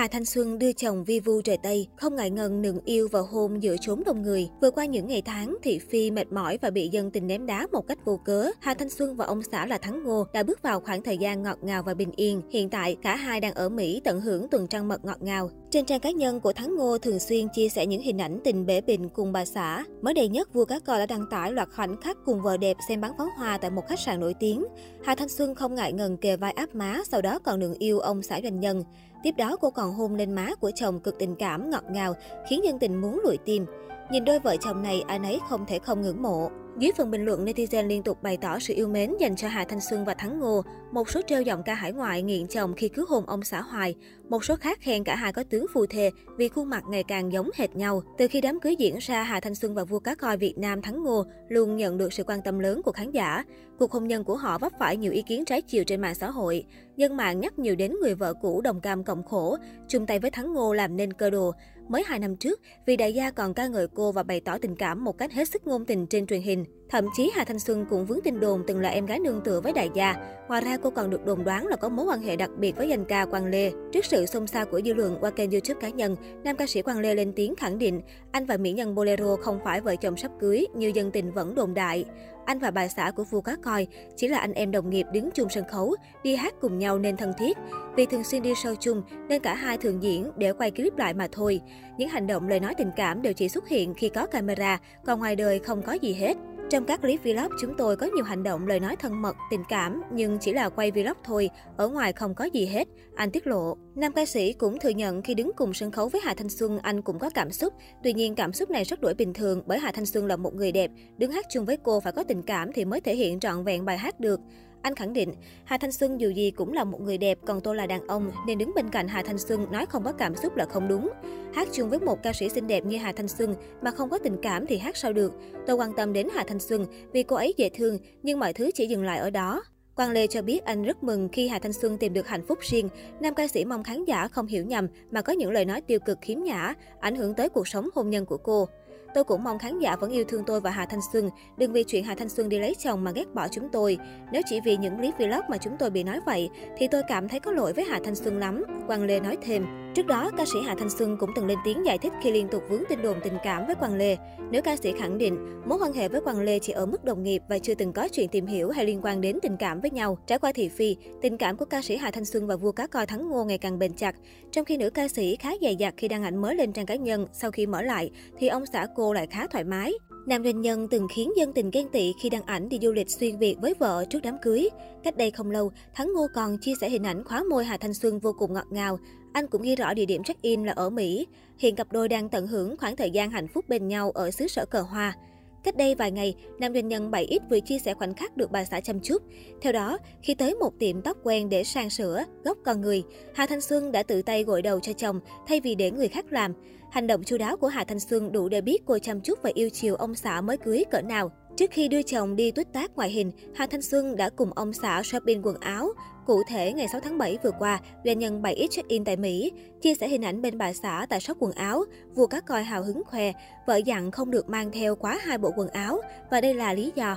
Hà Thanh Xuân đưa chồng vi vu trời Tây, không ngại ngần nừng yêu và hôn giữa chốn đông người. Vừa qua những ngày tháng, thị phi mệt mỏi và bị dân tình ném đá một cách vô cớ, Hà Thanh Xuân và ông xã là Thắng Ngô đã bước vào khoảng thời gian ngọt ngào và bình yên. Hiện tại, cả hai đang ở Mỹ tận hưởng tuần trăng mật ngọt ngào. Trên trang cá nhân của Thắng Ngô thường xuyên chia sẻ những hình ảnh tình bể bình cùng bà xã. Mới đây nhất, vua cá cò đã đăng tải loạt khoảnh khắc cùng vợ đẹp xem bắn pháo hoa tại một khách sạn nổi tiếng. Hà Thanh Xuân không ngại ngần kề vai áp má, sau đó còn nượng yêu ông xã doanh nhân. Tiếp đó cô còn hôn lên má của chồng cực tình cảm ngọt ngào, khiến nhân tình muốn lụi tim. Nhìn đôi vợ chồng này, ai nấy không thể không ngưỡng mộ. Dưới phần bình luận, netizen liên tục bày tỏ sự yêu mến dành cho Hà Thanh Xuân và Thắng Ngô. Một số trêu giọng ca hải ngoại nghiện chồng khi cứu hôn ông xã hoài. Một số khác khen cả hai có tướng phù thề vì khuôn mặt ngày càng giống hệt nhau. Từ khi đám cưới diễn ra, Hà Thanh Xuân và vua cá coi Việt Nam Thắng Ngô luôn nhận được sự quan tâm lớn của khán giả. Cuộc hôn nhân của họ vấp phải nhiều ý kiến trái chiều trên mạng xã hội. Dân mạng nhắc nhiều đến người vợ cũ đồng cam cộng khổ, chung tay với Thắng Ngô làm nên cơ đồ. Mới hai năm trước, vì đại gia còn ca ngợi cô và bày tỏ tình cảm một cách hết sức ngôn tình trên truyền hình. Thậm chí Hà Thanh Xuân cũng vướng tin đồn từng là em gái nương tựa với đại gia. Ngoài ra cô còn được đồn đoán là có mối quan hệ đặc biệt với danh ca Quang Lê. Trước sự xôn xao của dư luận qua kênh YouTube cá nhân, nam ca sĩ Quang Lê lên tiếng khẳng định anh và mỹ nhân Bolero không phải vợ chồng sắp cưới như dân tình vẫn đồn đại. Anh và bà xã của vua cá coi chỉ là anh em đồng nghiệp đứng chung sân khấu, đi hát cùng nhau nên thân thiết. Vì thường xuyên đi show chung nên cả hai thường diễn để quay clip lại mà thôi. Những hành động lời nói tình cảm đều chỉ xuất hiện khi có camera, còn ngoài đời không có gì hết. Trong các clip vlog, chúng tôi có nhiều hành động, lời nói thân mật, tình cảm, nhưng chỉ là quay vlog thôi, ở ngoài không có gì hết, anh tiết lộ. Nam ca sĩ cũng thừa nhận khi đứng cùng sân khấu với Hà Thanh Xuân, anh cũng có cảm xúc. Tuy nhiên, cảm xúc này rất đổi bình thường bởi Hà Thanh Xuân là một người đẹp, đứng hát chung với cô phải có tình cảm thì mới thể hiện trọn vẹn bài hát được. Anh khẳng định, Hà Thanh Xuân dù gì cũng là một người đẹp, còn tôi là đàn ông, nên đứng bên cạnh Hà Thanh Xuân nói không có cảm xúc là không đúng. Hát chung với một ca sĩ xinh đẹp như Hà Thanh Xuân mà không có tình cảm thì hát sao được. Tôi quan tâm đến Hà Thanh Xuân vì cô ấy dễ thương, nhưng mọi thứ chỉ dừng lại ở đó. Quang Lê cho biết anh rất mừng khi Hà Thanh Xuân tìm được hạnh phúc riêng. Nam ca sĩ mong khán giả không hiểu nhầm mà có những lời nói tiêu cực khiếm nhã, ảnh hưởng tới cuộc sống hôn nhân của cô. Tôi cũng mong khán giả vẫn yêu thương tôi và Hà Thanh Xuân. Đừng vì chuyện Hà Thanh Xuân đi lấy chồng mà ghét bỏ chúng tôi. Nếu chỉ vì những clip vlog mà chúng tôi bị nói vậy, thì tôi cảm thấy có lỗi với Hà Thanh Xuân lắm. Quang Lê nói thêm. Trước đó, ca sĩ Hà Thanh Xuân cũng từng lên tiếng giải thích khi liên tục vướng tin đồn tình cảm với Quang Lê. Nữ ca sĩ khẳng định mối quan hệ với Quang Lê chỉ ở mức đồng nghiệp và chưa từng có chuyện tìm hiểu hay liên quan đến tình cảm với nhau, trải qua thị phi, tình cảm của ca sĩ Hà Thanh Xuân và vua cá coi Thắng Ngô ngày càng bền chặt. Trong khi nữ ca sĩ khá dày dặt khi đăng ảnh mới lên trang cá nhân, sau khi mở lại thì ông xã cô lại khá thoải mái. Nam doanh nhân từng khiến dân tình ghen tị khi đăng ảnh đi du lịch xuyên Việt với vợ trước đám cưới. Cách đây không lâu, Thắng Ngô còn chia sẻ hình ảnh khóa môi Hà Thanh Xuân vô cùng ngọt ngào. Anh cũng ghi rõ địa điểm check-in là ở Mỹ. Hiện cặp đôi đang tận hưởng khoảng thời gian hạnh phúc bên nhau ở xứ sở cờ hoa. Cách đây vài ngày, nam doanh nhân 7X vừa chia sẻ khoảnh khắc được bà xã chăm chút. Theo đó, khi tới một tiệm tóc quen để sang sửa gốc con người, Hà Thanh Xuân đã tự tay gội đầu cho chồng thay vì để người khác làm. Hành động chu đáo của Hà Thanh Xuân đủ để biết cô chăm chút và yêu chiều ông xã mới cưới cỡ nào. Trước khi đưa chồng đi tuyết tác ngoại hình, Hà Thanh Xuân đã cùng ông xã shopping quần áo. Cụ thể, ngày 6 tháng 7 vừa qua, doanh nhân 7X check-in tại Mỹ, chia sẻ hình ảnh bên bà xã tại shop quần áo. Vua cá coi hào hứng khoe, vợ dặn không được mang theo quá hai bộ quần áo, và đây là lý do.